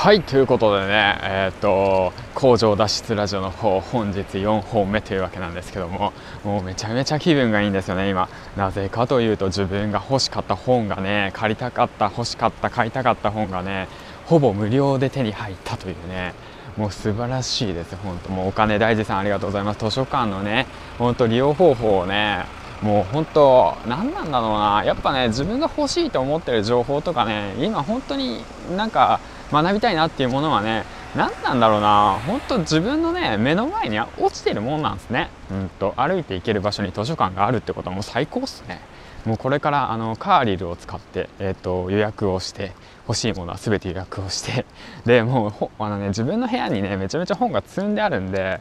はいということでねえっ、と工場脱出ラジオの方本日4本目というわけなんですけどももうめちゃめちゃ気分がいいんですよね今。なぜかというと自分が欲しかった本がね借りたかった欲しかった買いたかった本がねほぼ無料で手に入ったというね。もう素晴らしいです本当。もうお金大事さんありがとうございます。図書館のね本当利用方法をねもう本当何なんだろうな。やっぱね自分が欲しいと思ってる情報とかね今本当になんか学びたいなっていうものはね何なんだろうな。本当自分のね目の前に落ちてるもんなんですね。うんと歩いて行ける場所に図書館があるってことはもう最高っすね。もうこれからあのカーリルを使って、えーと、予約をして欲しいものは全て予約をしてでもうあの、ね、自分の部屋にねめちゃめちゃ本が積んであるんで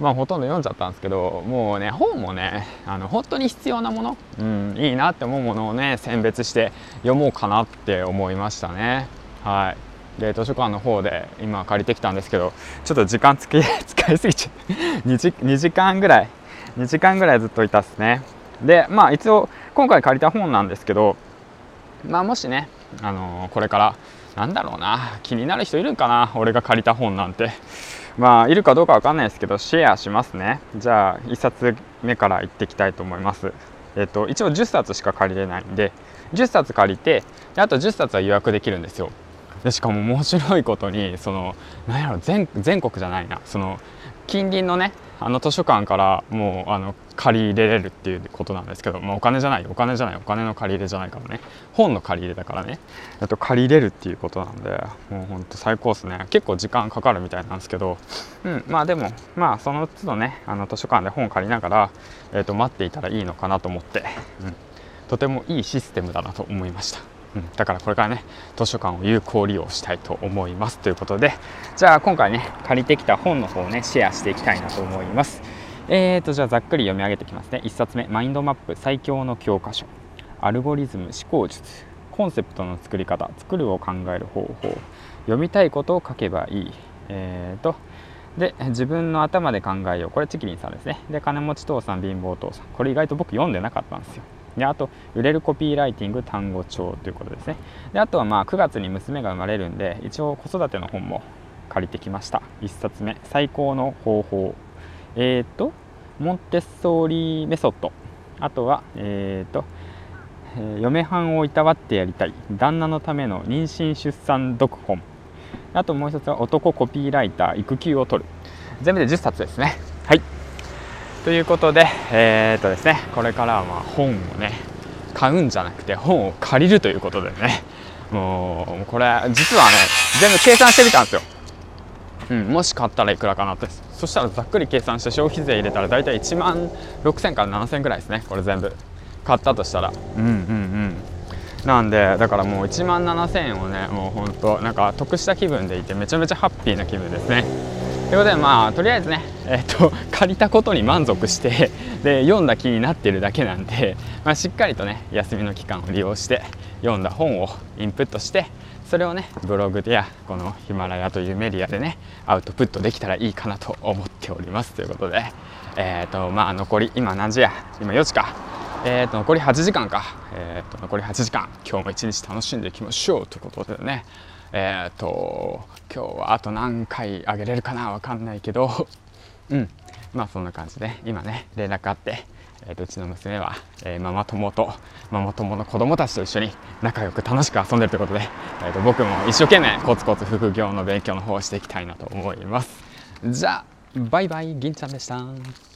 まあほとんど読んじゃったんですけどもうね本もねあの本当に必要なもの、うん、いいなって思うものをね選別して読もうかなって思いましたね。はい。で図書館の方で今借りてきたんですけどちょっと時間つき 使いすぎちゃって2時 ,2 時間ぐらい。2時間ぐらいずっといたっすね。でまあ一応今回借りた本なんですけどまあもしねあのー、これからなんだろうな気になる人いるかな俺が借りた本なんて。まあいるかどうかわかんないですけどシェアしますね。じゃあ1冊目からいっていきたいと思います。えっと一応10冊しか借りれないんで10冊借りてあと10冊は予約できるんですよ。でしかも面白いことにその何やろ全全国じゃないな。その近隣のねあの図書館からもうあの借り入れれるっていうことなんですけど、まあ、お金じゃないお金じゃないお金の借り入れじゃないからね。本の借り入れだからね。と借り入れるっていうことなんでもうほんと最高っすね。結構時間かかるみたいなんですけど、うん、まあでもまあその都度ねあの図書館で本借りながら、えー、と待っていたらいいのかなと思って、うん、とてもいいシステムだなと思いました。うん、だからこれからね図書館を有効利用したいと思いますということでじゃあ今回ね借りてきた本の方をねシェアしていきたいなと思います。えーとじゃあざっくり読み上げていきますね。1冊目マインドマップ最強の教科書。アルゴリズム思考術。コンセプトの作り方作るを考える方法。読みたいことを書けばいい。えーとで自分の頭で考えよう。これチキリンさんですね。で金持ち父さん貧乏父さん。これ意外と僕読んでなかったんですよ。であと売れるコピーライティング単語帳ということですね。であとはまあ9月に娘が生まれるんで一応子育ての本も借りてきました。1冊目最高の方法。えっ、ー、とモンテッソーリーメソッド。あとはえっ、ー、と、嫁はんをいたわってやりたい。旦那のための妊娠出産読本。あともう一つは男コピーライター育休を取る。全部で10冊ですね。はい。ということで、えー、っとですね、これからはま本をね、買うんじゃなくて本を借りるということでね、もうこれ実はね、全部計算してみたんですよ。うん、もし買ったらいくらかなって。そしたらざっくり計算して消費税入れたら大体1万6000から7000ぐらいですねこれ全部買ったとしたら。うんうんうん。なんでだからもう1万7000円をねもうほんとなんか得した気分でいてめちゃめちゃハッピーな気分ですね。ということでまあとりあえずね、えーと、借りたことに満足してで読んだ気になってるだけなんで、まあ、しっかりとね休みの期間を利用して読んだ本をインプットしてそれをねブログでやこのヒマラヤというメディアでねアウトプットできたらいいかなと思っております。ということでえっ、とまあ残り今何時や？今4時か。えー、と残り8時間か、えー、と残り8時間。今日も一日楽しんでいきましょう。ということでね。えっ、ー、と今日はあと何回あげれるかなわかんないけど うん。まあそんな感じで今ね連絡あってえー、とうちの娘は、えー、ママ友とママ友の子供たちと一緒に仲良く楽しく遊んでるということで、えー、と僕も一生懸命コツコツ副業の勉強の方をしていきたいなと思います。じゃあバイバイ銀ちゃんでした。